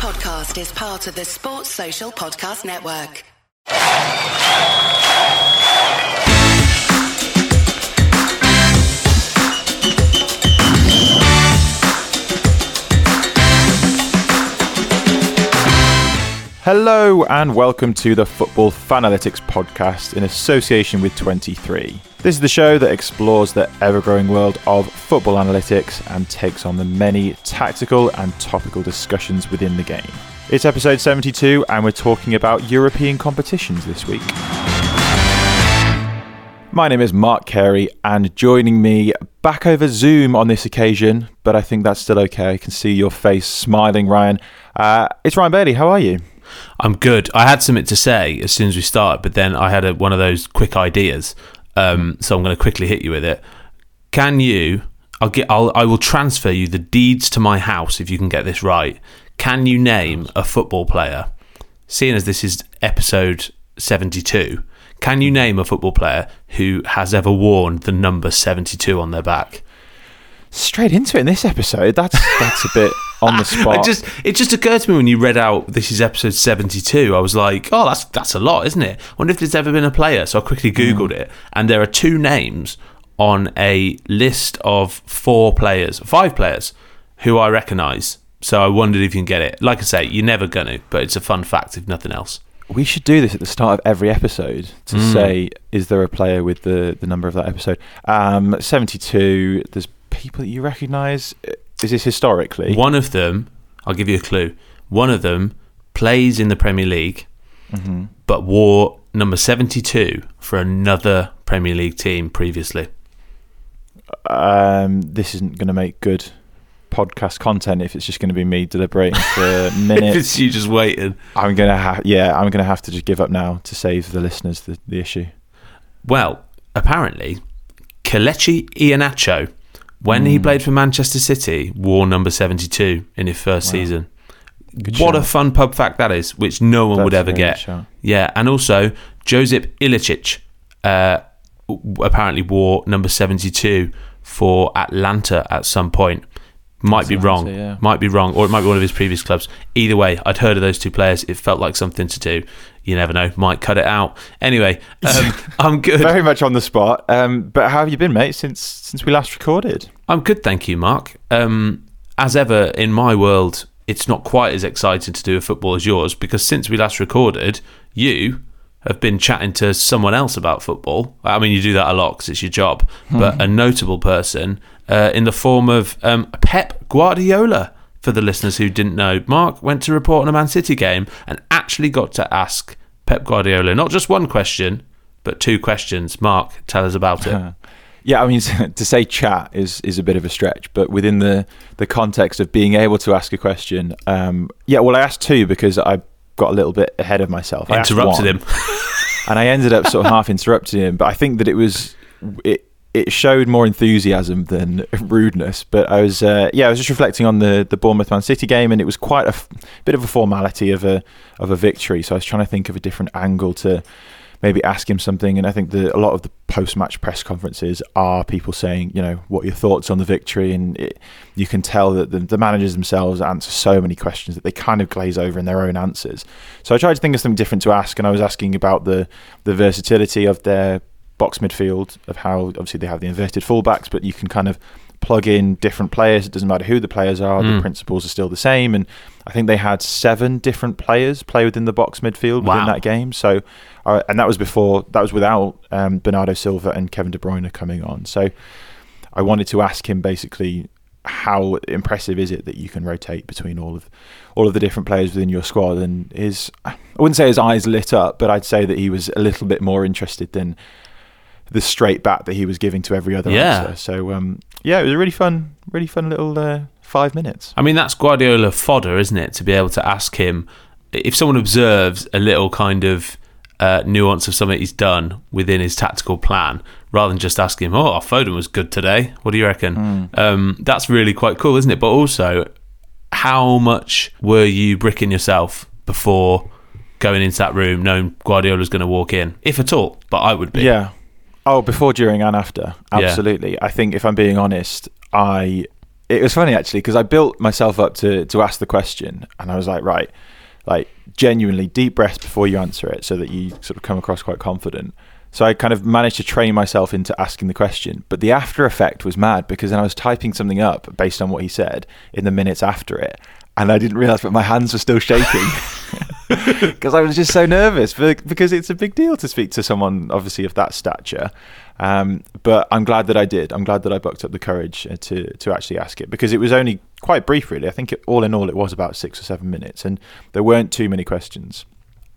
podcast is part of the Sports Social Podcast Network. Hello and welcome to the Football Fanalytics podcast in association with 23. This is the show that explores the ever growing world of football analytics and takes on the many tactical and topical discussions within the game. It's episode 72, and we're talking about European competitions this week. My name is Mark Carey, and joining me back over Zoom on this occasion, but I think that's still okay. I can see your face smiling, Ryan. Uh, it's Ryan Bailey. How are you? I'm good. I had something to say as soon as we started, but then I had a, one of those quick ideas. Um, so I'm going to quickly hit you with it. Can you? I'll get. I'll. I will transfer you the deeds to my house if you can get this right. Can you name a football player? Seeing as this is episode 72, can you name a football player who has ever worn the number 72 on their back? Straight into it in this episode. That's that's a bit on the spot. I just it just occurred to me when you read out this is episode seventy two. I was like, oh, that's that's a lot, isn't it? I wonder if there's ever been a player. So I quickly googled it, and there are two names on a list of four players, five players who I recognise. So I wondered if you can get it. Like I say, you're never gonna, but it's a fun fact if nothing else. we should do this at the start of every episode to say, is there a player with the, the number of that episode? Um, 72, there's people that you recognise. Is this historically? One of them, I'll give you a clue. One of them plays in the Premier League, Mm-hmm. but wore number seventy two for another Premier League team previously. Um, this isn't going to make good podcast content if it's just going to be me deliberating for minutes. it's you just waiting. I'm gonna have yeah, I'm gonna have to just give up now to save the listeners the, the issue. Well, apparently, Kelechi Iheanacho, when Hmm. he played for Manchester City, wore number 72 in his first season. Good what a fun pub fact that is, which no one would That's a ever get. shout. Yeah, and also Josip Ilicic uh, apparently wore number 72 for Atalanta at some point. Might be Atalanta, wrong. yeah. Might be wrong, or it might be one of his previous clubs. Either way, I'd heard of those two players. It felt like something to do. You never know. Might cut it out. Anyway, um, I'm good. Very much on the spot. Um, but how have you been, mate, since since we last recorded? I'm good, thank you, Mark. Um, as ever, in my world, it's not quite as exciting to do a football as yours because since we last recorded, you have been chatting to someone else about football. I mean, you do that a lot because it's your job, but a notable person uh, in the form of um, Pep Guardiola. For the listeners who didn't know, Mark went to report on a Man City game and actually got to ask Pep Guardiola not just one question, but two questions. Mark, tell us about it. Yeah, I mean to say chat is is a bit of a stretch, but within the the context of being able to ask a question, um, yeah. Well, I asked two because I got a little bit ahead of myself. I Interrupted him. and I ended up sort of half interrupting him. But I think that it was it it showed more enthusiasm than rudeness. But I was uh, yeah, I was just reflecting on the the Bournemouth Man City game, and it was quite a f- bit of a formality of a of a victory. So I was trying to think of a different angle to maybe ask him something. And I think the, a lot of the post match press conferences are people saying, you know, what your thoughts on the victory? And it, you can tell that the, the managers themselves answer so many questions that they kind of glaze over in their own answers. So I tried to think of something different to ask, and I was asking about the the versatility of their box midfield, of how obviously they have the inverted fullbacks, but you can kind of plug in different players. It doesn't matter who the players are; the Mm. principles are still the same. And I think they had seven different players play within the box midfield Wow. within that game. So, uh, and that was before that was without um, Bernardo Silva and Kevin De Bruyne coming on. So, I wanted to ask him basically how impressive is it that you can rotate between all of all of the different players within your squad and his I wouldn't say his eyes lit up but I'd say that he was a little bit more interested than the straight bat that he was giving to every other Yeah. answer so um yeah it was a really fun really fun little uh, 5 minutes I mean, that's Guardiola fodder, isn't it? To be able to ask him if someone observes a little kind of uh, nuance of something he's done within his tactical plan, rather than just asking him, "Oh, our Foden was good today. What do you reckon?" Um, that's really quite cool, isn't it? But also, how much were you bricking yourself before going into that room, knowing Guardiola's going to walk in, if at all? But I would be. Yeah. Oh, before, during, and after. Yeah. Absolutely. I think if I'm being honest, I it was funny actually because I built myself up to to ask the question, and I was like, right, like genuinely deep breaths before you answer it, so that you sort of come across quite confident. So I kind of managed to train myself into asking the question, but the after effect was mad because then I was typing something up based on what he said in the minutes after it, and I didn't realize, but my hands were still shaking because I was just so nervous because it's a big deal to speak to someone obviously of that stature. Um, but I'm glad that I did. I'm glad that I bucked up the courage uh, to to actually ask it because it was only quite brief, really. I think it, all in all, it was about six or seven minutes, and there weren't too many questions.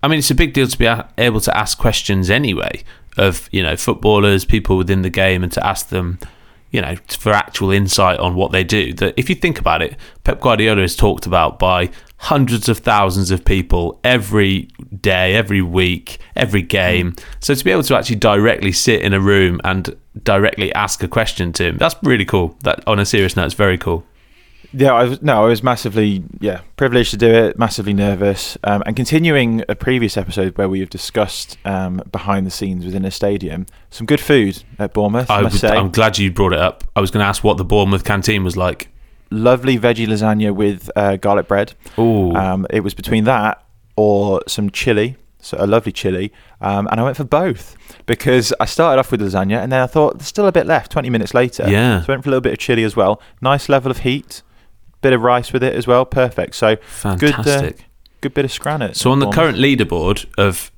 I mean, it's a big deal to be able to ask questions anyway of you know footballers, people within the game, and to ask them, you know, for actual insight on what they do. That if you think about it, Pep Guardiola is talked about by hundreds of thousands of people every day, every week, every game. So to be able to actually directly sit in a room and directly ask a question to him, that's really cool. That on a serious note, it's very cool. Yeah, I was, no, I was massively yeah privileged to do it. Massively nervous, um, and continuing a previous episode where we have discussed um, behind the scenes within a stadium. Some good food at Bournemouth. I, I must would, say, I'm glad you brought it up. I was going to ask what the Bournemouth canteen was like. lovely veggie lasagna with uh, garlic bread. Ooh. Um, it was between that or some chili, so a lovely chili, um, and I went for both because I started off with lasagna and then I thought there's still a bit left. Twenty minutes later, Yeah. so I went for a little bit of chili as well. Nice level of heat, bit of rice with it as well. Perfect. So good, uh, Fantastic. good bit of scrannet. So on the current leaderboard of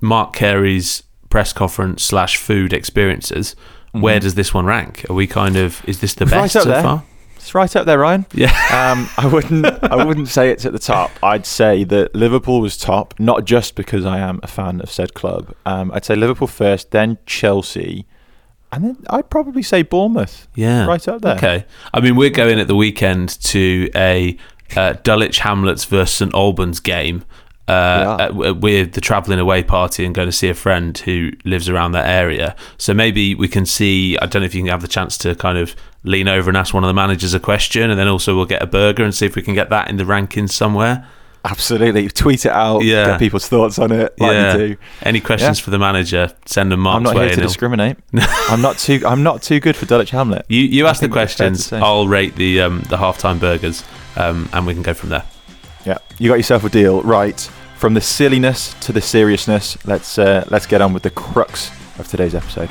Mark Carey's press conference slash food experiences, where does this one rank? Are we kind of is this the Mm-hmm. Right best up so there. far? It's right up there, Ryan. Yeah. Um, I wouldn't. I wouldn't say it's at the top. I'd say that Liverpool was top, not just because I am a fan of said club. Um, I'd say Liverpool first, then Chelsea, and then I'd probably say Bournemouth. Yeah. right up there. Okay. I mean, we're going at the weekend to a uh, Dulwich Hamlets versus St Albans game. Uh, Yeah. uh, we're the travelling away party and going to see a friend who lives around that area. So maybe we can see. I don't know if you can have the chance to kind of lean over and ask one of the managers a question, and then also we'll get a burger and see if we can get that in the rankings somewhere. Absolutely. Tweet it out. Yeah. Get people's thoughts on it, like yeah. you do. Any questions Yeah. for the manager? Send them I'm not way. here to discriminate. I'm not too. I'm not too good for Dulwich Hamlet. You you ask the think that's fair to questions. I'll rate the um, the halftime burgers, um, and we can go from there. Yeah, you got yourself a deal. Right, from the silliness to the seriousness. Let's uh, let's get on with the crux of today's episode.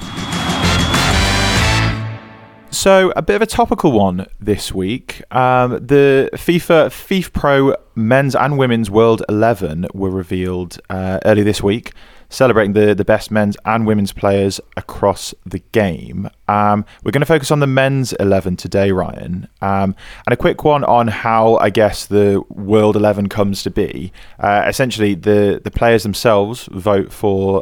So, a bit of a topical one this week. Um, the FIFA FIFPRO Men's and Women's World 11 were revealed uh, early this week, celebrating the, the best men's and women's players across the game. Um, we're going to focus on the men's 11 today, Ryan. Um, and a quick one on how, I guess, the World 11 comes to be. Uh, essentially, the, the players themselves vote for.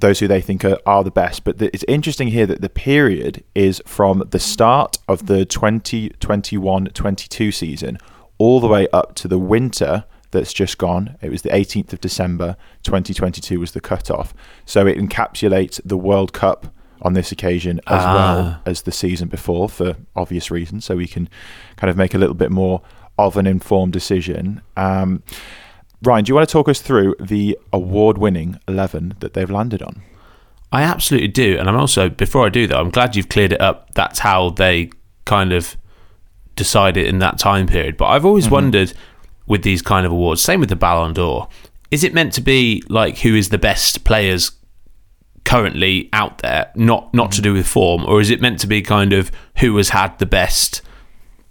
Those who they think are, are the best. But the, it's interesting here that the period is from the start of the 2021 22 season all the way up to the winter that's just gone. It was the 18th of December 2022 was the cutoff. So it encapsulates the World Cup on this occasion as Ah. well as the season before for obvious reasons. So we can kind of make a little bit more of an informed decision. Um, Ryan, do you want to talk us through the award winning 11 that they've landed on? I absolutely do, and I'm also before I do that, I'm glad you've cleared it up. That's how they kind of decide it in that time period. But I've always mm-hmm. wondered with these kind of awards, same with the Ballon d'Or, is it meant to be like who is the best players currently out there, not not to mm-hmm. do with form, or is it meant to be kind of who has had the best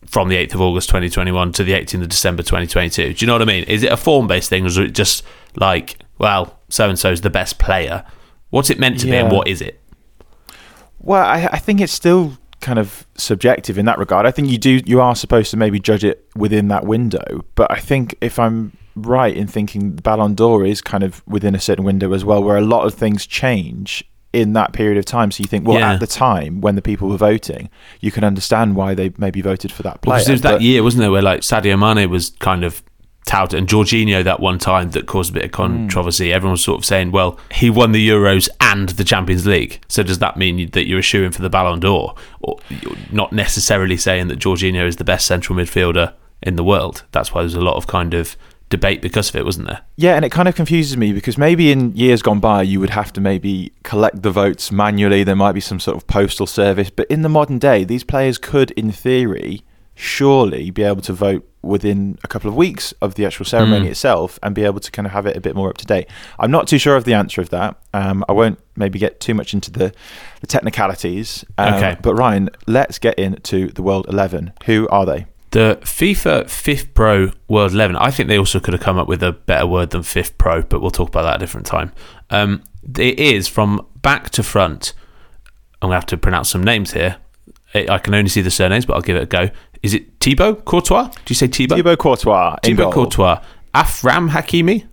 from the 8th of August 2021 to the 18th of December 2022? Do you know what I mean? Is it a form based thing, or is it just like, well, so and so is the best player? What's it meant to be, and what is it? Well, I, I think it's still kind of subjective in that regard. I think you do you are supposed to maybe judge it within that window, but I think if I'm right in thinking Ballon d'Or is kind of within a certain window as well, where a lot of things change in that period of time. So you think, well, Yeah. at the time when the people were voting, you can understand why they maybe voted for that player. Because there was that year, wasn't there, where like Sadio Mane was kind of touted, and Jorginho that one time that caused a bit of hmm. controversy. Everyone was sort of saying, well, he won the Euros and the Champions League, so does that mean that you're issuing for the Ballon d'Or, or you're not necessarily saying that Jorginho is the best central midfielder in the world? That's why there's a lot of kind of debate because of it, wasn't there? Yeah, and it kind of confuses me because maybe in years gone by you would have to maybe collect the votes manually. There might be some sort of postal service, but in the modern day, these players could, in theory, surely be able to vote within a couple of weeks of the actual ceremony Mm. itself and be able to kind of have it a bit more up to date. I'm not too sure of the answer of that. Um, I won't maybe get too much into the, the technicalities. Um, Okay. But Ryan, let's get into the World 11. Who are they? The FIFA FIFPRO World 11. I think they also could have come up with a better word than FIFPRO, but we'll talk about that at a different time. Um, it is from back to front. I'm going to have to pronounce some names here. I I can only see the surnames, but I'll give it a go. Is it Thibaut Courtois? Do you say Thibaut? Thibaut Courtois. Thibaut goal. Courtois. Afram Hakimi?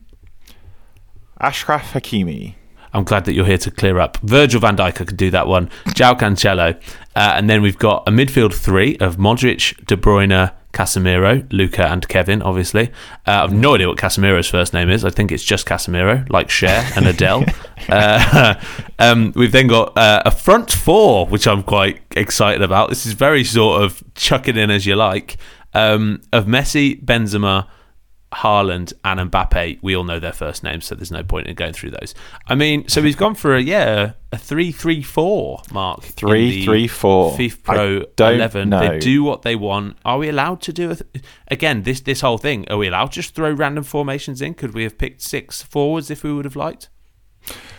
Ashraf Hakimi. I'm glad that you're here to clear up. Virgil van Dijk, I could do that one. João Cancelo. Uh, and then we've got a midfield three of Modric, De Bruyne, Casemiro, Luka, and Kevin, obviously. Uh, I've no idea what Casemiro's first name is. I think it's just Casemiro, like Cher and Adele. uh, um, we've then got uh, a front four, which I'm quite excited about. This is very sort of chuck it in as you like. Um, of Messi, Benzema, Haaland and Mbappe, we all know their first names, so there's no point in going through those. I mean, so we've gone for a yeah a three three four mark. Three, three, four. FIFPRO eleven. know. They do what they want. Are we allowed to do it again? This this whole thing. Are we allowed to just throw random formations in? Could we have picked six forwards if we would have liked?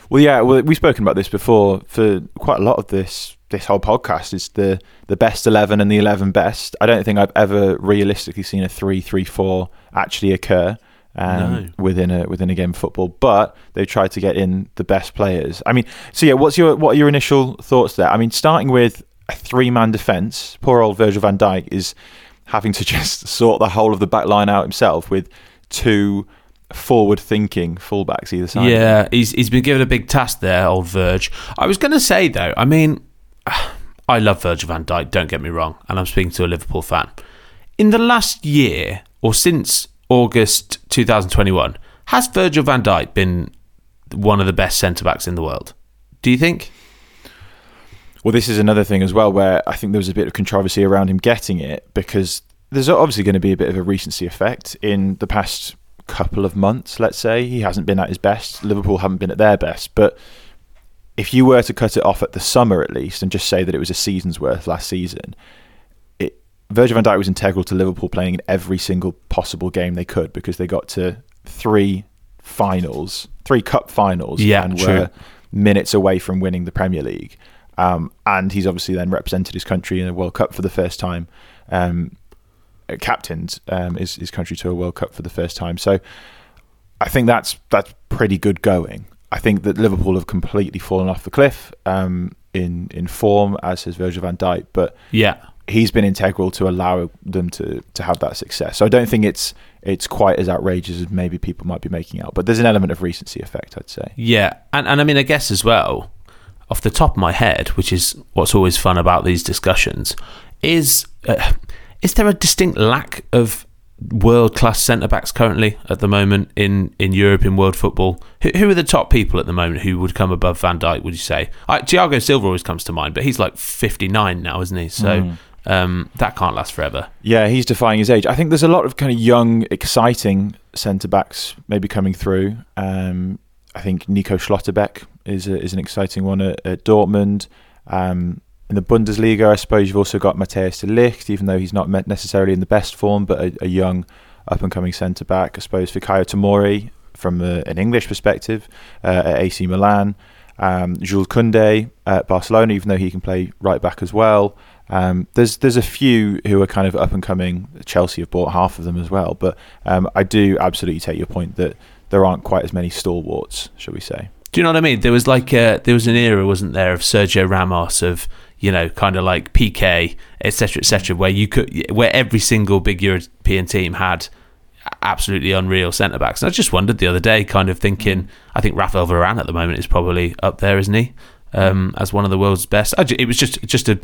Well, yeah, well, we've spoken about this before. For quite a lot of this, this whole podcast is the the best eleven and the eleven best. I don't think I've ever realistically seen a three-three-four actually occur um, No. within a within a game of football. But they tried to get in the best players. I mean, so yeah, what's your what are your initial thoughts there? I mean, starting with a three-man defense, poor old Virgil van Dijk is having to just sort the whole of the back line out himself with two forward-thinking fullbacks either side. Yeah, he's he's been given a big task there, old Verge. I was going to say though, I mean, I love Virgil van Dijk. Don't get me wrong, and I'm speaking to a Liverpool fan. In the last year or since August 2021, has Virgil van Dijk been one of the best centre backs in the world? Do you think? Well, this is another thing as well where I think there was a bit of controversy around him getting it because there's obviously going to be a bit of a recency effect in the past couple of months, let's say. He hasn't been at his best. Liverpool haven't been at their best. But if you were to cut it off at the summer at least and just say that it was a season's worth last season, Virgil van Dijk was integral to Liverpool playing in every single possible game they could because they got to three finals, three cup finals, Yeah, and true. were minutes away from winning the Premier League. Um, and he's obviously then represented his country in a World Cup for the first time. Um, captained um, his, his country to a World Cup for the first time. So I think that's that's pretty good going. I think that Liverpool have completely fallen off the cliff um, in in form, as has Virgil van Dijk. But Yeah. He's been integral to allow them to to have that success. So I don't think it's it's quite as outrageous as maybe people might be making out. But there's an element of recency effect, I'd say. Yeah, and and I mean, I guess as well, off the top of my head, which is what's always fun about these discussions, is uh, is there a distinct lack of world class centre backs currently at the moment in in Europe in world football? Who, who are the top people at the moment who would come above Van Dijk? Would you say? Thiago Silva always comes to mind, but he's like fifty nine now, isn't he? So. Um, that can't last forever. Yeah, he's defying his age. I think there's a lot of kind of young, exciting centre backs maybe coming through. Um, I think Nico Schlotterbeck is a, is an exciting one at, at Dortmund. Um, in the Bundesliga, I suppose you've also got Matthijs de Ligt, even though he's not necessarily in the best form, but a, a young, up and coming centre back. I suppose Fikayo Tomori, from a, an English perspective, uh, at AC Milan. Um, Jules Koundé at Barcelona, even though he can play right back as well. Um, there's there's a few who are kind of up and coming. Chelsea have bought half of them as well, but um, I do absolutely take your point that there aren't quite as many stalwarts, shall we say? Do you know what I mean? There was like a, there was an era, wasn't there, of Sergio Ramos, of you know, kind of like Piqué, etc., etc., where you could, where every single big European team had absolutely unreal centre backs. And I just wondered the other day, kind of thinking, I think Rafael Varane at the moment is probably up there, isn't he? Um, as one of the world's best. I it was just just a.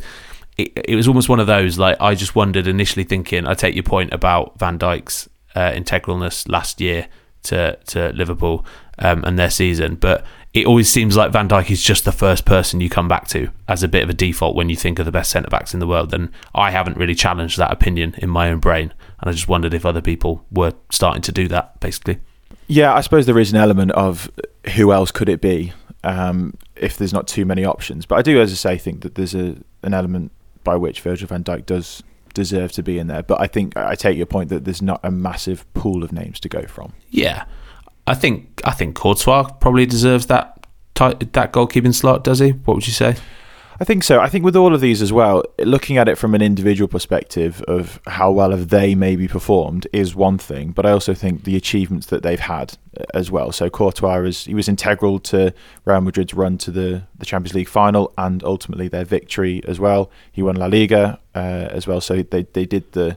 It, it was almost one of those like I just wondered initially, thinking I take your point about Van Dijk's uh, integralness last year to to Liverpool um, and their season, but it always seems like Van Dijk is just the first person you come back to as a bit of a default when you think of the best centre backs in the world. And I haven't really challenged that opinion in my own brain, and I just wondered if other people were starting to do that. Basically, Yeah, I suppose there is an element of who else could it be um, if there's not too many options. But I do, as I say, think that there's a an element by which Virgil van Dijk does deserve to be in there. But I think I take your point that there's not a massive pool of names to go from. Yeah, I think I think Courtois probably deserves that that goalkeeping slot. Does he? What would you say? I think so. I think with all of these as well, looking at it from an individual perspective of how well have they maybe performed is one thing, but I also think the achievements that they've had uh, as well. So Courtois is he was integral to Real Madrid's run to the, the Champions League final and ultimately their victory as well. He won La Liga uh, as well, so they they did the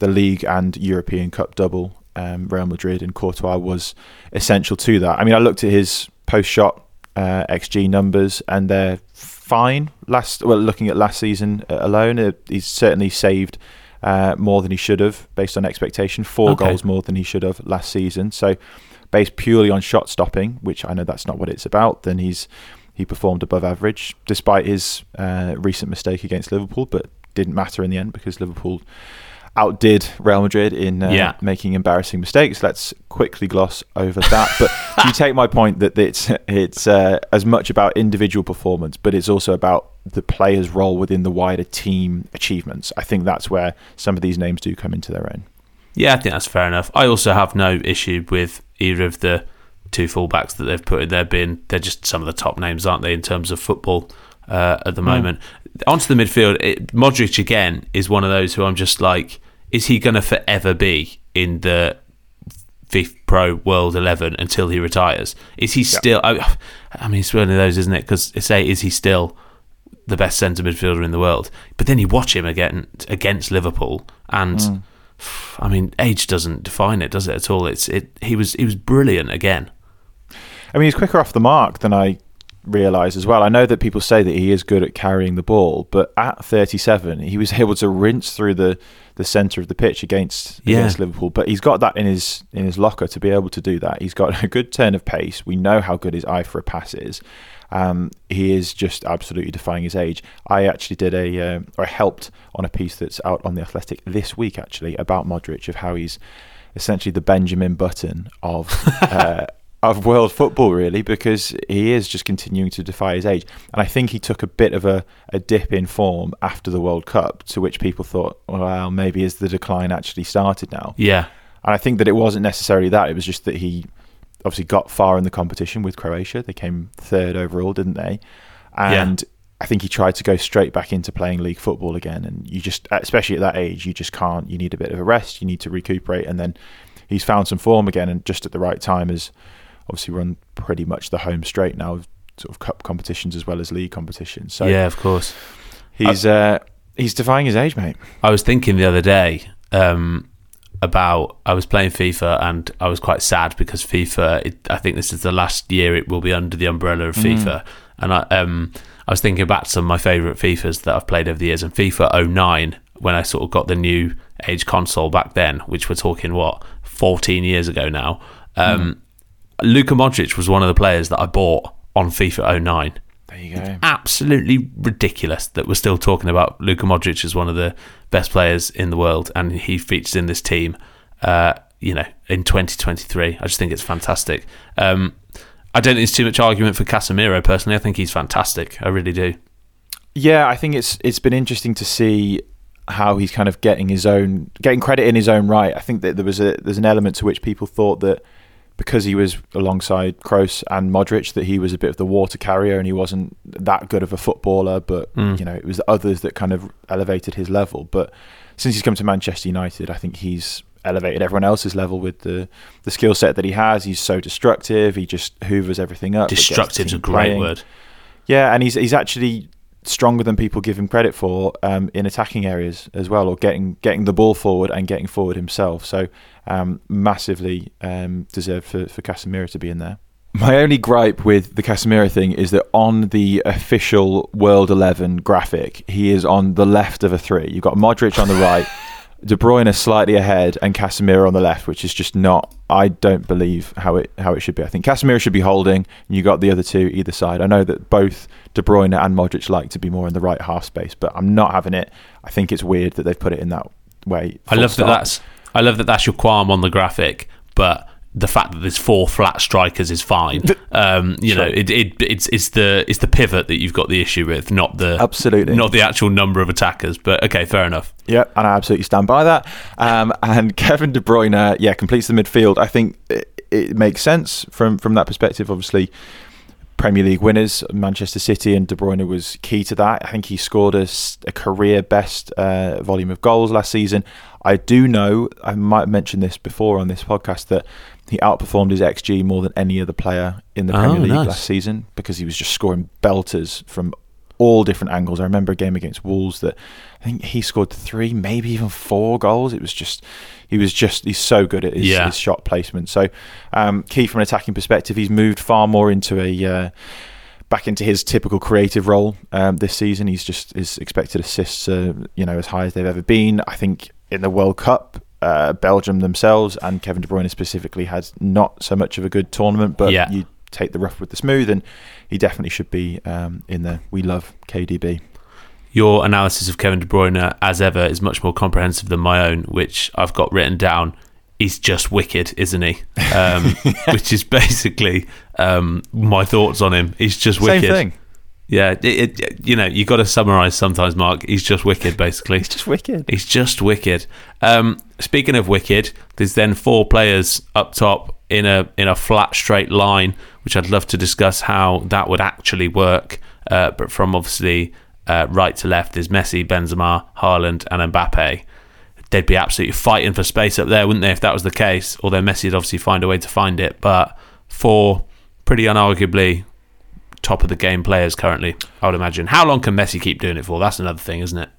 the league and European Cup double. Um, Real Madrid and Courtois was essential to that. I mean, I looked at his post shot uh, xG numbers and they're fine. Last well, looking at last season uh, alone, uh, he's certainly saved uh, more than he should have based on expectation. Four Okay. goals more than he should have last season. So, based purely on shot stopping, which I know that's not what it's about, then he's he performed above average despite his uh, recent mistake against Liverpool, but didn't matter in the end because Liverpool outdid Real Madrid in uh, Yeah. making embarrassing mistakes. Let's quickly gloss over that. But you take my point that it's it's uh, as much about individual performance, but it's also about the player's role within the wider team achievements. I think that's where some of these names do come into their own. Yeah, I think that's fair enough. I also have no issue with either of the two fullbacks that they've put in there being they're just some of the top names, aren't they, in terms of football uh, at the moment. Onto the midfield, it, Modric again is one of those who I'm just like, is he going to forever be in the FIFA Pro World 11 until he retires? Is he still? I, I mean, it's one of those, isn't it? Because say, is he still the best centre midfielder in the world? But then you watch him again against Liverpool, and mm. I mean, age doesn't define it, does it at all? It's it. He was he was brilliant again. I mean, he's quicker off the mark than I realise as well. I know that people say that he is good at carrying the ball, but at 37, he was able to rinse through the, the centre of the pitch against Yeah. against Liverpool. But he's got that in his in his locker to be able to do that. He's got a good turn of pace. We know how good his eye for a pass is. Um, he is just absolutely defying his age. I actually did a, uh, or I helped on a piece that's out on the Athletic this week actually about Modric of how he's essentially the Benjamin Button of uh, of world football, really, because he is just continuing to defy his age. And I think he took a bit of a, a dip in form after the World Cup, to which people thought, well, maybe is the decline actually started now? Yeah, And I think that it wasn't necessarily that. It was just that he obviously got far in the competition with Croatia. They came third overall, didn't they? And I think he tried to go straight back into playing league football again. And you just, especially at that age, you just can't. You need a bit of a rest. You need to recuperate. And then he's found some form again, and just at the right time has obviously run pretty much the home straight now, of sort of cup competitions as well as league competitions. So yeah, of course. he's uh, he's defying his age, mate. I was thinking the other day um, about I was playing FIFA and I was quite sad because FIFA. It, I think this is the last year it will be under the umbrella of FIFA, and I um I was thinking about some of my favourite FIFAs that I've played over the years, and FIFA 09 when I sort of got the new age console back then, which we're talking what 14 years ago now. Um, Luka Modric was one of the players that I bought on FIFA 09 There you go. absolutely ridiculous that we're still talking about Luka Modric as one of the best players in the world, and he features in this team. Uh, you know, in 2023, I just think it's fantastic. Um, I don't think there's too much argument for Casemiro personally. I think he's fantastic. I really do. Yeah, I think it's it's been interesting to see how he's kind of getting his own getting credit in his own right. I think that there was a there's an element to which people thought that because he was alongside Kroos and Modric that he was a bit of the water carrier and he wasn't that good of a footballer, but you know, it was the others that kind of elevated his level. But since he's come to Manchester United, I think he's elevated everyone else's level with the the skill set that he has. He's so destructive. He just hoovers everything up. the Destructive's a great playing. word. Yeah, and he's he's actually stronger than people give him credit for um, in attacking areas as well, or getting getting the ball forward and getting forward himself. So um, massively um, deserved for for Casemiro to be in there. My only gripe with the Casemiro thing is that on the official World Eleven graphic, he is on the left of a three. You've got Modric on the right. De Bruyne slightly ahead and Casemiro on the left, which is just not. I don't believe how it how it should be. I think Casemiro should be holding, and you got the other two either side. I know that both De Bruyne and Modric like to be more in the right half space, but I'm not having it. I think it's weird that they've put it in that way. I love stop. that that's I love that that's your qualm on the graphic, but the fact that there's four flat strikers is fine. Um, you know, it, it it's it's the it's the pivot that you've got the issue with, not the Absolutely. not the actual number of attackers. But okay, fair enough. Yep, and I absolutely stand by that. Um, and Kevin De Bruyne, yeah, completes the midfield. I think it, it makes sense from from that perspective. Obviously, Premier League winners, Manchester City, and De Bruyne was key to that. I think he scored a career best uh, volume of goals last season. I do know, I might have mentioned this before on this podcast, that he outperformed his XG more than any other player in the Premier Oh, League nice. last season because he was just scoring belters from all different angles. I remember a game against Wolves that I think he scored three, maybe even four goals. It was just, he was just, he's so good at his, Yeah. his shot placement. So, um, key from an attacking perspective, he's moved far more into a, uh, back into his typical creative role um, this season. He's just, his expected assists are, you know, as high as they've ever been. I think in the World Cup, uh, Belgium themselves and Kevin De Bruyne specifically had not so much of a good tournament, but Yeah. you take the rough with the smooth, and he definitely should be um, in there. We love KDB. Your analysis of Kevin De Bruyne, as ever, is much more comprehensive than my own, which I've got written down. He's just wicked, isn't he? Um, which is basically um, my thoughts on him. He's just wicked. Same thing. Yeah, it, it, you know, you got to summarise sometimes, Mark. He's just wicked, basically. He's just wicked. He's just wicked. Um, speaking of wicked, there's then four players up top in a in a flat straight line, which I'd love to discuss how that would actually work. Uh, but from obviously uh, right to left, there's Messi, Benzema, Haaland, and Mbappe. They'd be absolutely fighting for space up there, wouldn't they? If that was the case, although Messi would obviously find a way to find it. But four pretty unarguably top of the game players currently, I would imagine. How long can Messi keep doing it for? That's another thing, isn't it?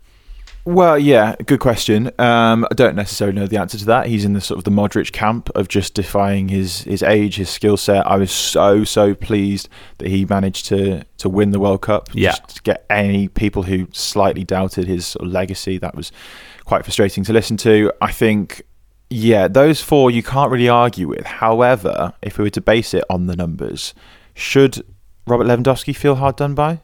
Well, yeah, good question. Um, I don't necessarily know the answer to that. He's in the sort of the Modric camp of just defying his his age, his skill set. I was so so pleased that he managed to to win the World Cup. Yeah. Just to get any people who slightly doubted his sort of legacy, that was quite frustrating to listen to. I think. Yeah, those four you can't really argue with. However, if we were to base it on the numbers, should Robert Lewandowski feel hard done by?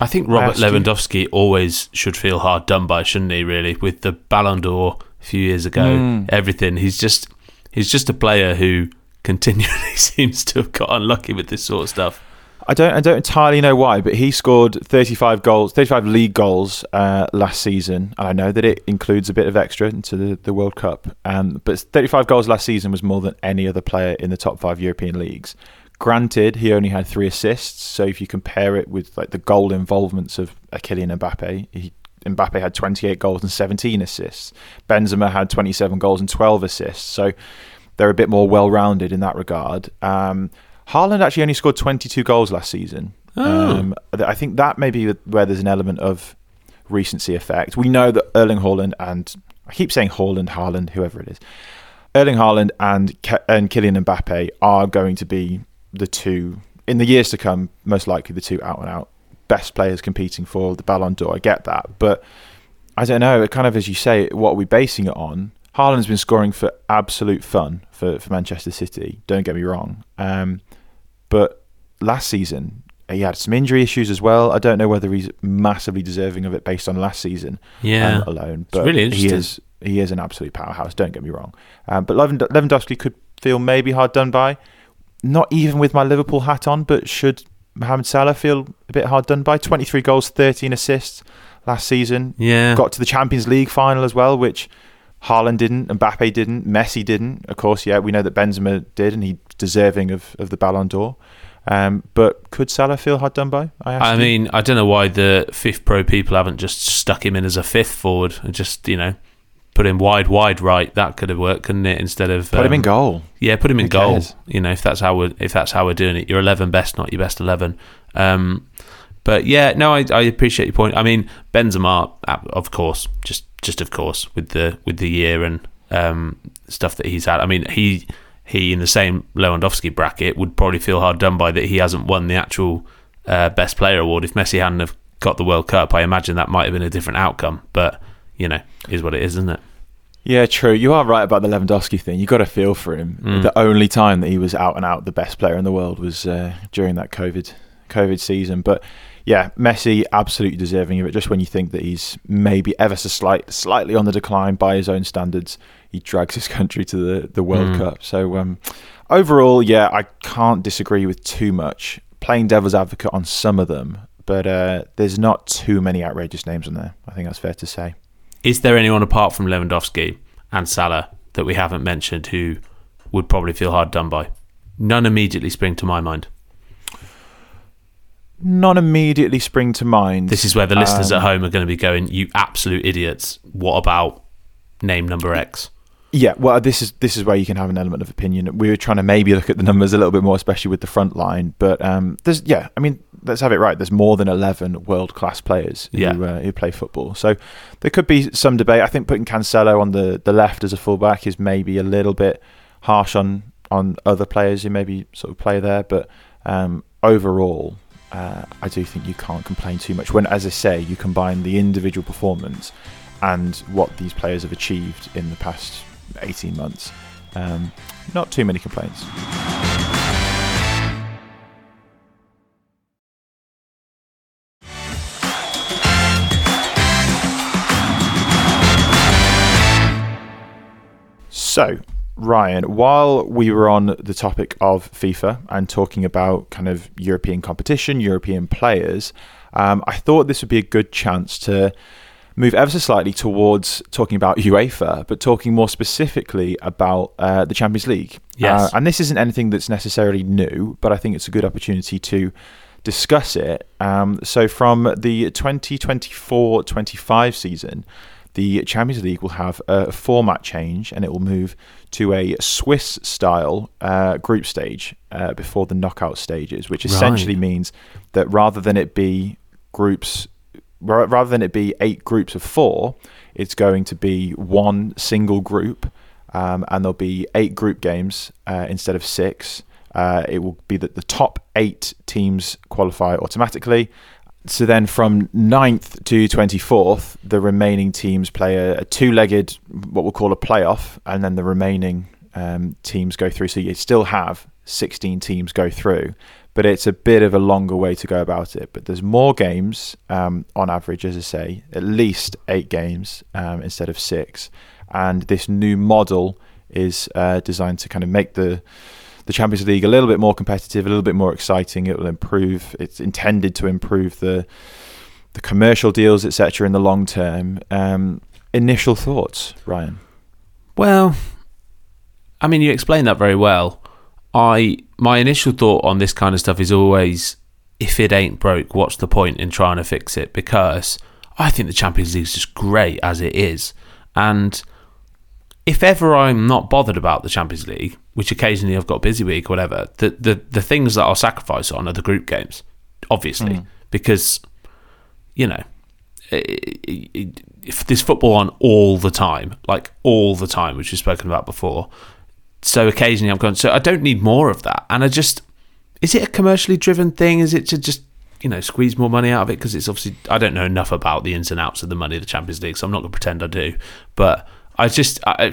I think Robert you- Lewandowski always should feel hard done by, shouldn't he? Really, with the Ballon d'Or a few years ago, Hmm. everything. He's just he's just a player who continually seems to have got unlucky with this sort of stuff. I don't I don't entirely know why, but he scored 35 goals, 35 league goals uh, last season, and I know that it includes a bit of extra into the, the World Cup. Um, but 35 goals last season was more than any other player in the top five European leagues. Granted, he only had three assists, so if you compare it with like the goal involvements of Kylian Mbappe, he, Mbappe had 28 goals and 17 assists. Benzema had 27 goals and 12 assists. So they're a bit more well-rounded in that regard. Um, Haaland actually only scored 22 goals last season. Oh. Um, I think that may be where there's an element of recency effect. We know that Erling Haaland and I keep saying Haaland, Haaland, whoever it is, Erling Haaland and Ke- and Kylian Mbappe are going to be the two in the years to come, most likely the two out and out best players competing for the Ballon d'Or. I get that, but I don't know. It kind of, as you say, what are we basing it on? Haaland's been scoring for absolute fun for, for Manchester City. Don't get me wrong. Um, but last season, he had some injury issues as well. I don't know whether he's massively deserving of it based on last season Yeah. um, alone. But really he is he is an absolute powerhouse. Don't get me wrong. Um, but Lewand- Lewandowski could feel maybe hard done by. Not even with my Liverpool hat on, but should Mohamed Salah feel a bit hard done by? Twenty three goals, thirteen assists last season. Yeah. Got to the Champions League final as well, which Haaland didn't, Mbappe didn't, Messi didn't. Of course, yeah, we know that Benzema did, and he's deserving of, of the Ballon d'Or. Um, but could Salah feel hard done by? I, I mean, I don't know why the FIFPRO people haven't just stuck him in as a fifth forward and just, you know, put him wide, wide right. That could have worked, couldn't it? Instead of put him in um, goal. Yeah, put him in Who goal. cares? You know, if that's how we're if that's how we're doing it, your eleven best, not your best eleven. Um, but yeah, no, I, I appreciate your point. I mean, Benzema, of course, just just of course with the with the year and um, stuff that he's had. I mean, he he in the same Lewandowski bracket would probably feel hard done by that he hasn't won the actual uh, best player award. If Messi hadn't have got the World Cup, I imagine that might have been a different outcome. But you know, is what it is, isn't it? Yeah, true. You are right about the Lewandowski thing. You got to feel for him. Mm. The only time that he was out and out the best player in the world was uh, during that COVID COVID season. But yeah, Messi absolutely deserving of it. Just when you think that he's maybe ever so slight, slightly on the decline by his own standards, he drags his country to the the World Mm. Cup. So um, overall, yeah, I can't disagree with too much. Playing devil's advocate on some of them, but uh, there's not too many outrageous names on there. I think that's fair to say. Is there anyone apart from Lewandowski and Salah that we haven't mentioned who would probably feel hard done by? None immediately spring to my mind. None immediately spring to mind. This is where the listeners Um, at home are going to be going, "You absolute idiots! What about name number X?" Yeah, well, this is this is where you can have an element of opinion. We were trying to maybe look at the numbers a little bit more, especially with the front line. But um, there's yeah, I mean, let's have it right. There's more than eleven world class players Yeah. who uh, who play football. So there could be some debate. I think putting Cancelo on the, the left as a fullback is maybe a little bit harsh on on other players who maybe sort of play there. But um, overall, uh, I do think you can't complain too much when, as I say, you combine the individual performance and what these players have achieved in the past 18 months. Um, not too many complaints. So, Ryan, while we were on the topic of FIFA and talking about kind of European competition, European players, um, I thought this would be a good chance to move ever so slightly towards talking about UEFA, but talking more specifically about uh, the Champions League. Yes. Uh, and this isn't anything that's necessarily new, but I think it's a good opportunity to discuss it. Um, so, from the 2024 25 season, the Champions League will have a format change and it will move to a Swiss style uh, group stage uh, before the knockout stages, which essentially Right. means that rather than it be groups rather than it be eight groups of four, it's going to be one single group, um, and there'll be eight group games uh, instead of six. Uh, it will be that the top eight teams qualify automatically. So then, from 9th to 24th, the remaining teams play a, a two-legged, what we'll call a playoff, and then the remaining um, teams go through. So you still have 16 teams go through, but it's a bit of a longer way to go about it. But there's more games um, on average, as I say, at least eight games um, instead of six. And this new model is uh, designed to kind of make the the Champions League a little bit more competitive, a little bit more exciting. It will improve. It's intended to improve the the commercial deals, etc., in the long term. Um, initial thoughts, Ryan? Well, I mean, you explained that very well. I my initial thought on this kind of stuff is always, if it ain't broke, what's the point in trying to fix it? Because I think the Champions League is just great as it is, and if ever I'm not bothered about the Champions League, which occasionally I've got busy week or whatever, the the, the things that I'll sacrifice on are the group games, obviously, hmm. because you know if there's football on all the time, like all the time, which we've spoken about before. So occasionally I'm gone. so I don't need more of that. And I just, is it a commercially driven thing? Is it to just, you know, squeeze more money out of it? Because it's obviously, I don't know enough about the ins and outs of the money of the Champions League, so I'm not going to pretend I do. But I just, I,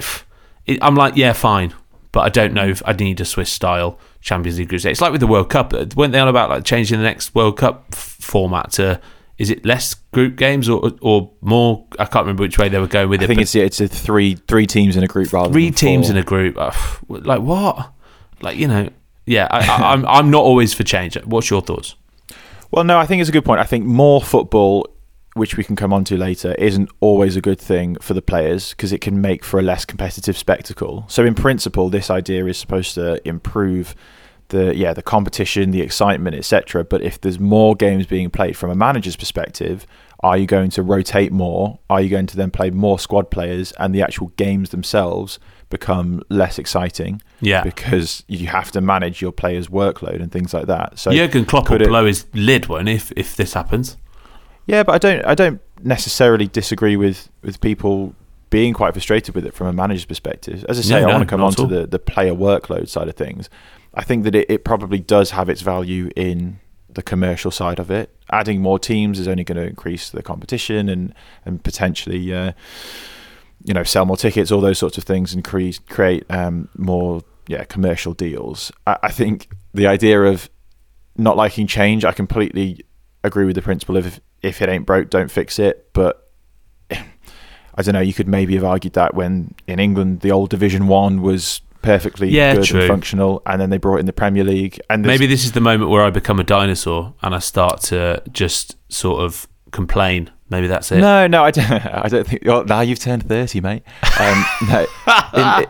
I'm like, yeah, fine. But I don't know if I need a Swiss style Champions League. It's like with the World Cup. Weren't they on about like changing the next World Cup f- format to is it less group games or or more? I can't remember which way they were going with I it. I think it's it's a three three teams in a group rather three teams four. in a group. Ugh, like what? Like you know, yeah. I, I, I'm I'm not always for change. What's your thoughts? Well, no, I think it's a good point. I think more football, which we can come on to later, isn't always a good thing for the players because it can make for a less competitive spectacle. So, in principle, this idea is supposed to improve the yeah the competition, the excitement, etc. But if there's more games being played from a manager's perspective, are you going to rotate more? Are you going to then play more squad players, and the actual games themselves become less exciting? Yeah. because you have to manage your players' workload and things like that. So Jurgen Klopp will it- blow his lid, won't if if this happens? Yeah, but I don't I don't necessarily disagree with, with people being quite frustrated with it from a manager's perspective. As I say, No, I no, want to come on to the, the player workload side of things. I think that it, it probably does have its value in the commercial side of it. Adding more teams is only going to increase the competition and and potentially uh, you know sell more tickets, all those sorts of things, and create create um, more yeah commercial deals. I, I think the idea of not liking change, I completely agree with the principle of if, if it ain't broke, don't fix it. But I don't know. You could maybe have argued that when in England the old Division One was perfectly Yeah, good true. and functional, and then they brought in the Premier League. And Maybe this is the moment where I become a dinosaur and I start to just sort of complain. Maybe that's it. No, no, I don't. I don't think. Oh, now you've turned thirty, mate. Um, no, in,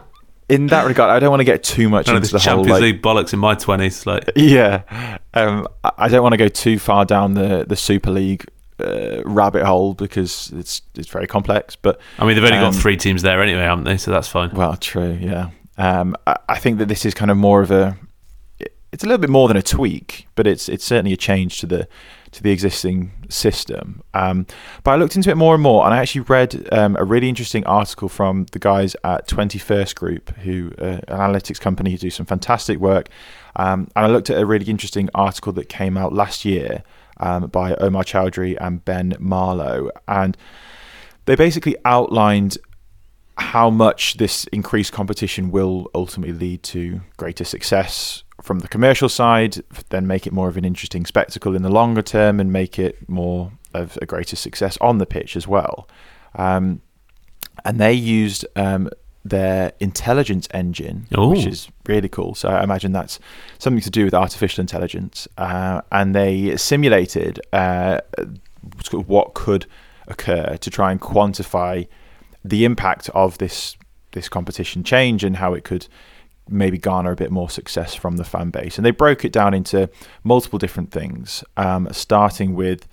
in that regard, I don't want to get too much None into the whole Champions like, League bollocks in my twenties. Like, Yeah, um, I I don't want to go too far down the the Super League uh, rabbit hole because it's it's very complex. But I mean, they've only Um, got three teams there anyway, haven't they? So that's fine. well, true, yeah. Um, I, I think that this is kind of more of a. It's a little bit more than a tweak, but it's it's certainly a change to the to the existing system. Um, but I looked into it more and more, and I actually read um, a really interesting article from the guys at Twenty First Group, who uh, an analytics company who do some fantastic work. Um, and I looked at a really interesting article that came out last year um, by Omar Chaudhuri and Ben Marlowe, and they basically outlined how much this increased competition will ultimately lead to greater success from the commercial side, then make it more of an interesting spectacle in the longer term and make it more of a greater success on the pitch as well. Um, and they used um, their intelligence engine, Ooh. which is really cool. So I imagine that's something to do with artificial intelligence. Uh, and they simulated uh, what could occur to try and quantify the impact of this this competition change and how it could maybe garner a bit more success from the fan base. And they broke it down into multiple different things, um, starting with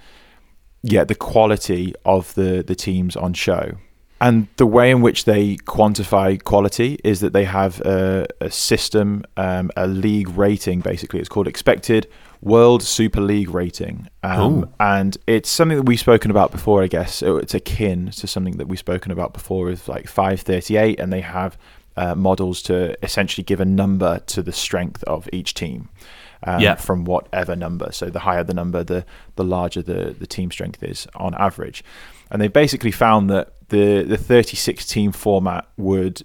yeah the quality of the the teams on show. And the way in which they quantify quality is that they have a, a system, um, a league rating, basically. It's called Expected World Super League Rating. Um, and it's something that we've spoken about before, I guess. So It's akin to something that we've spoken about before with like 538, and they have uh, models to essentially give a number to the strength of each team. Um, Yeah. From whatever number. So the higher the number, the, the larger the, the team strength is on average. And they basically found that the, the 36 team format would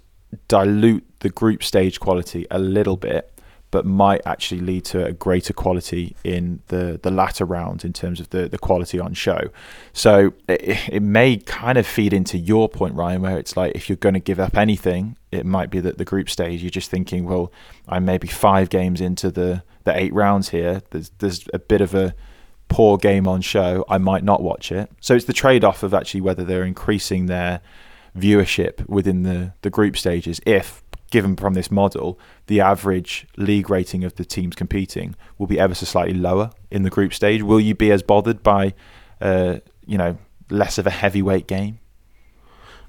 dilute the group stage quality a little bit, but might actually lead to a greater quality in the, the latter round in terms of the, the quality on show. So it, it may kind of feed into your point, Ryan, where it's like if you're going to give up anything, it might be that the group stage you're just thinking, well, I'm maybe five games into the, the eight rounds here. There's there's a bit of a poor game on show. I might not watch it. So it's the trade off of actually whether they're increasing their viewership within the, the group stages if given from this model the average league rating of the teams competing will be ever so slightly lower in the group stage will you be as bothered by uh, you know less of a heavyweight game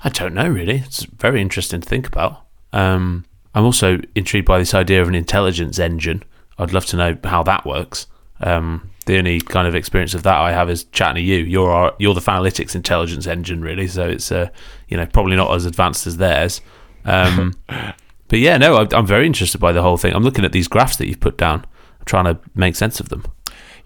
I don't know, really. It's very interesting to think about. Um, I'm also intrigued by this idea of an intelligence engine. I'd love to know how that works. Um, the only kind of experience of that I have is chatting to you. You're our, you're the Fanalytics intelligence engine, really. So it's uh, you know probably not as advanced as theirs. Um, but yeah, no, I- I'm very interested by the whole thing. I'm looking at these graphs that you've put down, I'm trying to make sense of them.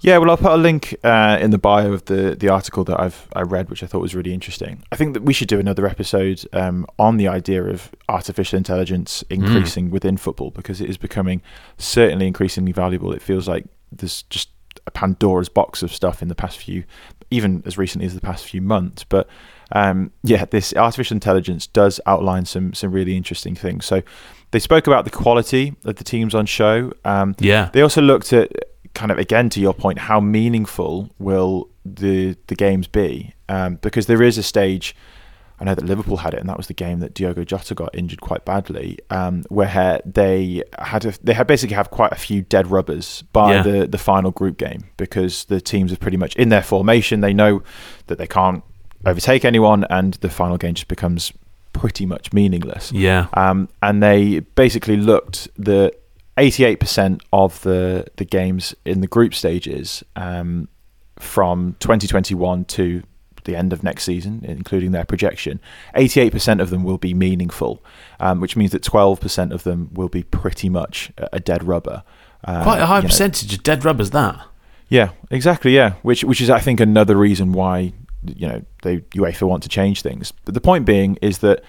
Yeah, well, I'll put a link uh, in the bio of the the article that I've I read, which I thought was really interesting. I think that we should do another episode um, on the idea of artificial intelligence increasing within football because it is becoming certainly increasingly valuable. It feels like there's just a Pandora's box of stuff in the past few, even as recently as the past few months. But um, yeah, this artificial intelligence does outline some some really interesting things. So they spoke about the quality of the teams on show. Um, Yeah, they also looked at kind of again to your point, how meaningful will the the games be? Um, because there is a stage. I know that Liverpool had it, and that was the game that Diogo Jota got injured quite badly, um, where they had a, they had basically have quite a few dead rubbers by Yeah. the the final group game because the teams are pretty much in their formation. They know that they can't overtake anyone, and the final game just becomes pretty much meaningless. yeah. Um, and they basically looked the 88% of the the games in the group stages um, from 2021 to the end of next season, including their projection, 88% of them will be meaningful, um, which means that 12% of them will be pretty much a a dead rubber. Uh, Quite a high you know, percentage of dead rubbers. That. yeah, exactly. Yeah, which which is I think another reason why you know they UEFA want to change things. But the point being is that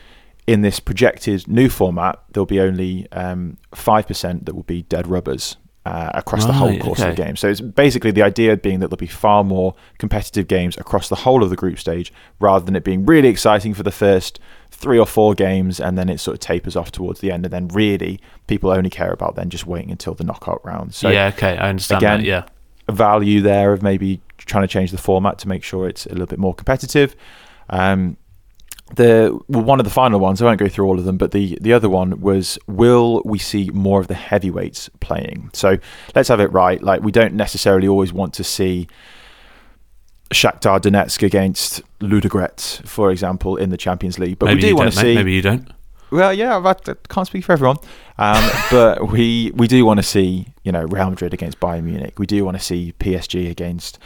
in this projected new format, there'll be only um, five percent that will be dead rubbers, uh, across the whole Right, course of the game. So it's basically the idea being that there'll be far more competitive games across the whole of the group stage, rather than it being really exciting for the first three or four games, and then it sort of tapers off towards the end, and then really people only care about then just waiting until the knockout round. So yeah, okay, I understand again, that. Yeah, a value there of maybe trying to change the format to make sure it's a little bit more competitive. Um, the well, one of the final ones, I won't go through all of them, but the the other one was will we see more of the heavyweights playing? So let's have it right. Like we don't necessarily always want to see Shakhtar Donetsk against Ludogorets, for example, in the Champions League, but maybe we do want to see. Maybe you don't. Well, yeah, I I can't speak for everyone, um, but we we do want to see you know Real Madrid against Bayern Munich. We do want to see PSG against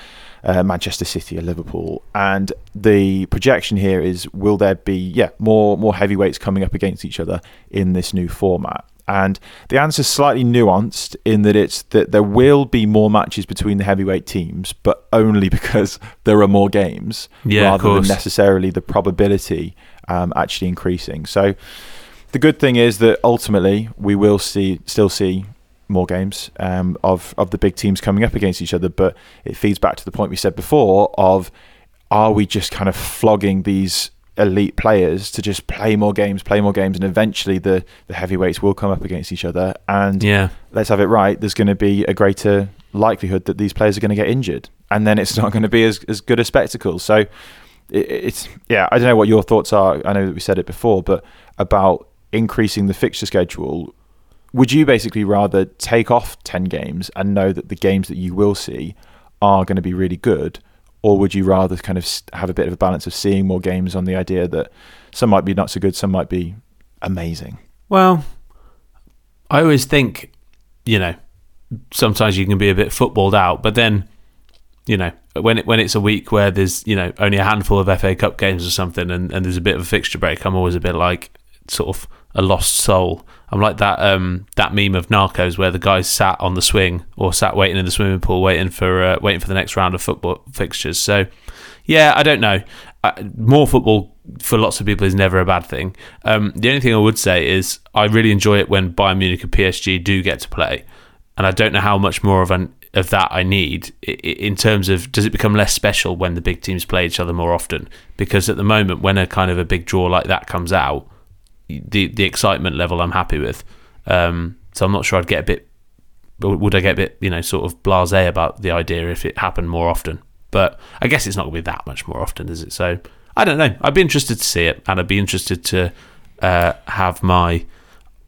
uh, Manchester City or Liverpool. And the projection here is: will there be yeah more more heavyweights coming up against each other in this new format? And the answer is slightly nuanced in that it's that there will be more matches between the heavyweight teams, but only because there are more games, Yeah, rather than necessarily the probability um, actually increasing. So the good thing is that ultimately we will see still see more games um, of of the big teams coming up against each other, but it feeds back to the point we said before of are we just kind of flogging these elite players to just play more games, play more games, and eventually the the heavyweights will come up against each other, and Yeah, let's have it right. There's going to be a greater likelihood that these players are going to get injured, and then it's not going to be as as good a spectacle. So it, it's yeah. I don't know what your thoughts are. I know that we said it before, but about increasing the fixture schedule. Would you basically rather take off ten games and know that the games that you will see are going to be really good, or would you rather kind of have a bit of a balance of seeing more games on the idea that some might be not so good, some might be amazing? Well, I always think, you know, sometimes you can be a bit footballed out, but then, you know, when it, when it's a week where there's you know only a handful of FA Cup games or something, and, and there's a bit of a fixture break, I'm always a bit like sort of a lost soul. I'm like that um that meme of Narcos where the guy sat on the swing or sat waiting in the swimming pool waiting for uh, waiting for the next round of football fixtures. So yeah, I don't know. Uh, more football for lots of people is never a bad thing. Um, the only thing I would say is I really enjoy it when Bayern Munich and PSG do get to play, and I don't know how much more of an of that I need in terms of does it become less special when the big teams play each other more often? Because at the moment, when a kind of a big draw like that comes out, the the excitement level I'm happy with. Um, so I'm not sure I'd get a bit. Would I get a bit, you know, sort of blasé about the idea if it happened more often? But I guess it's not going to be that much more often, is it? So I don't know. I'd be interested to see it, and I'd be interested to uh, have my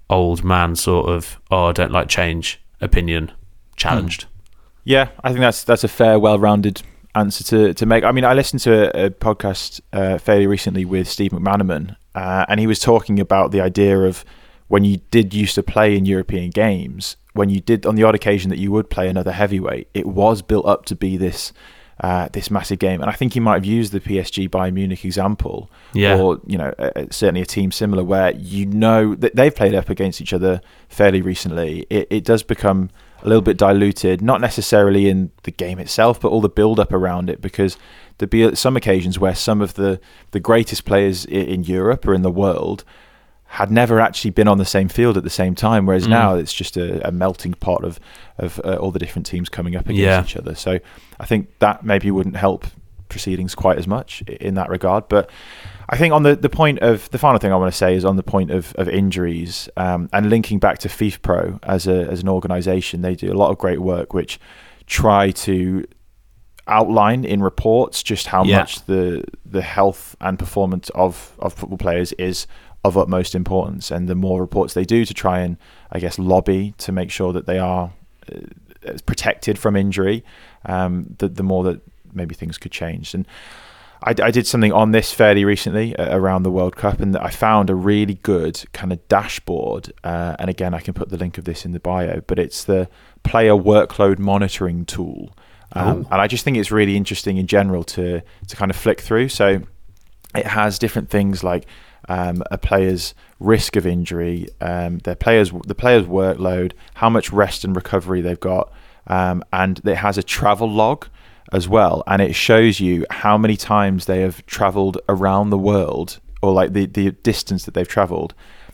old man sort of oh I don't like change opinion challenged. Yeah, I think that's that's a fair, well-rounded answer to, to make. I mean, I listened to a, a podcast uh, fairly recently with Steve McManaman, uh, and he was talking about the idea of when you did used to play in European games, when you did on the odd occasion that you would play another heavyweight, it was built up to be this uh, this massive game. And I think he might have used the PSG Bayern Munich example, Yeah. or you know, uh, uh, certainly a team similar where you know that they've played up against each other fairly recently. It, it does become a little bit diluted, not necessarily in the game itself, but all the build up around it, because there'd be some occasions where some of the the greatest players in Europe or in the world had never actually been on the same field at the same time. Whereas Mm. now it's just a, a melting pot of of uh, all the different teams coming up against Yeah. each other. So I think that maybe wouldn't help proceedings quite as much in that regard. But I think on the, the point of the final thing I want to say is on the point of, of injuries um, and linking back to FIFPro as a as an organisation, they do a lot of great work which try to outline in reports just how Yeah. much the the health and performance of, of football players is of utmost importance and the more reports they do to try and I guess lobby to make sure that they are uh, protected from injury um, the, the more that maybe things could change and I, I did something on this fairly recently uh, around the World Cup, and I found a really good kind of dashboard. Uh, and again, I can put the link of this in the bio, but it's the player workload monitoring tool. Um, and I just think it's really interesting in general to to kind of flick through. So it has different things like um, a player's risk of injury, um, their players the player's workload, how much rest and recovery they've got, um, and it has a travel log as well, and it shows you how many times they have travelled around the world or like the the distance that they've travelled.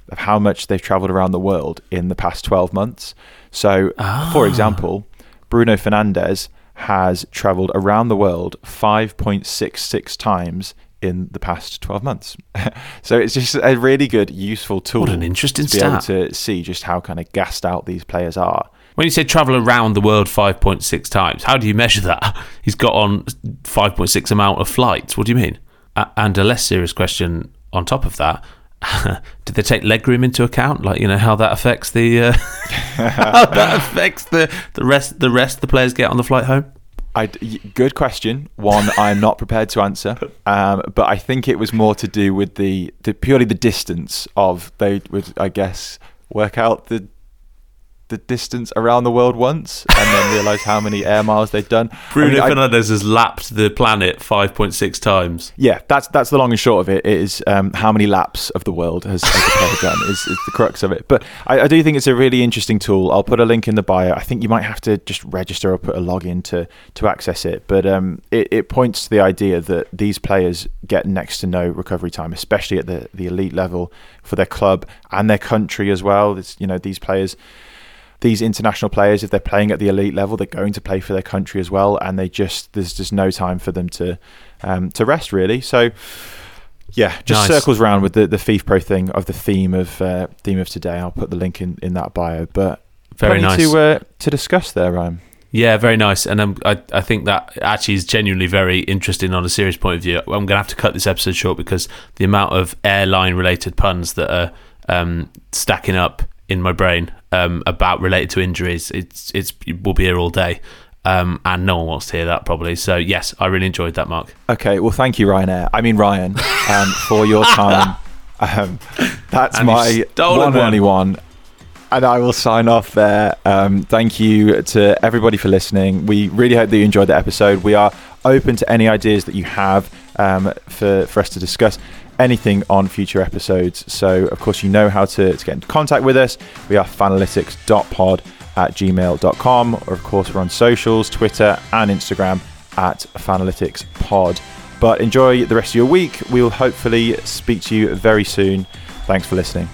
of how much they've travelled around the world in the past 12 months. So, for ah. example, Bruno Fernandes has travelled around the world 5.66 times in the past 12 months. so it's just a really good, useful tool. What an interesting to be able stat. to see just how kind of gassed out these players are. When you say travel around the world 5.6 times, how do you measure that? He's got on 5.6 amount of flights. What do you mean? And a less serious question on top of that. Did they take legroom into account? Like you know how that affects the uh, how that affects the, the rest the rest the players get on the flight home. I, good question. One I'm not prepared to answer, um, but I think it was more to do with the, the purely the distance of they would I guess work out the the distance around the world once and then realise how many air miles they've done. Bruno I mean, I- has lapped the planet 5.6 times. yeah, that's that's the long and short of it. It is um, how many laps of the world has, has done is, is the crux of it. But I, I do think it's a really interesting tool. I'll put a link in the bio. I think you might have to just register or put a login to to access it. But um, it, it points to the idea that these players get next to no recovery time, especially at the the elite level for their club and their country as well. It's, you know, these players these international players, if they're playing at the elite level, they're going to play for their country as well, and they just there's just no time for them to um, to rest really. So yeah, just Nice. circles around with the the FIFPro thing of the theme of uh, theme of today. I'll put the link in, in that bio, but Very nice. to uh, to discuss there, Ryan. Yeah, very nice, and um, I I think that actually is genuinely very interesting on a serious point of view. I'm going to have to cut this episode short because the amount of airline related puns that are um, stacking up in my brain um, about related to injuries, it's it's we'll be here all day, um, and no one wants to hear that probably. So yes, I really enjoyed that, Mark. Okay, well, thank you, Ryanair. I mean Ryan, um, for your time. Um, that's And my one and one. only one. And I will sign off there. Um, thank you to everybody for listening. We really hope that you enjoyed the episode. We are open to any ideas that you have um, for, for us to discuss anything on future episodes. So, of course, you know how to, to get in contact with us. We are fanalytics.pod at gmail.com. Or, of course, we're on socials, Twitter and Instagram at fanalyticspod. But enjoy the rest of your week. We will hopefully speak to you very soon. Thanks for listening.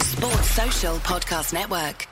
Sports Social Podcast Network.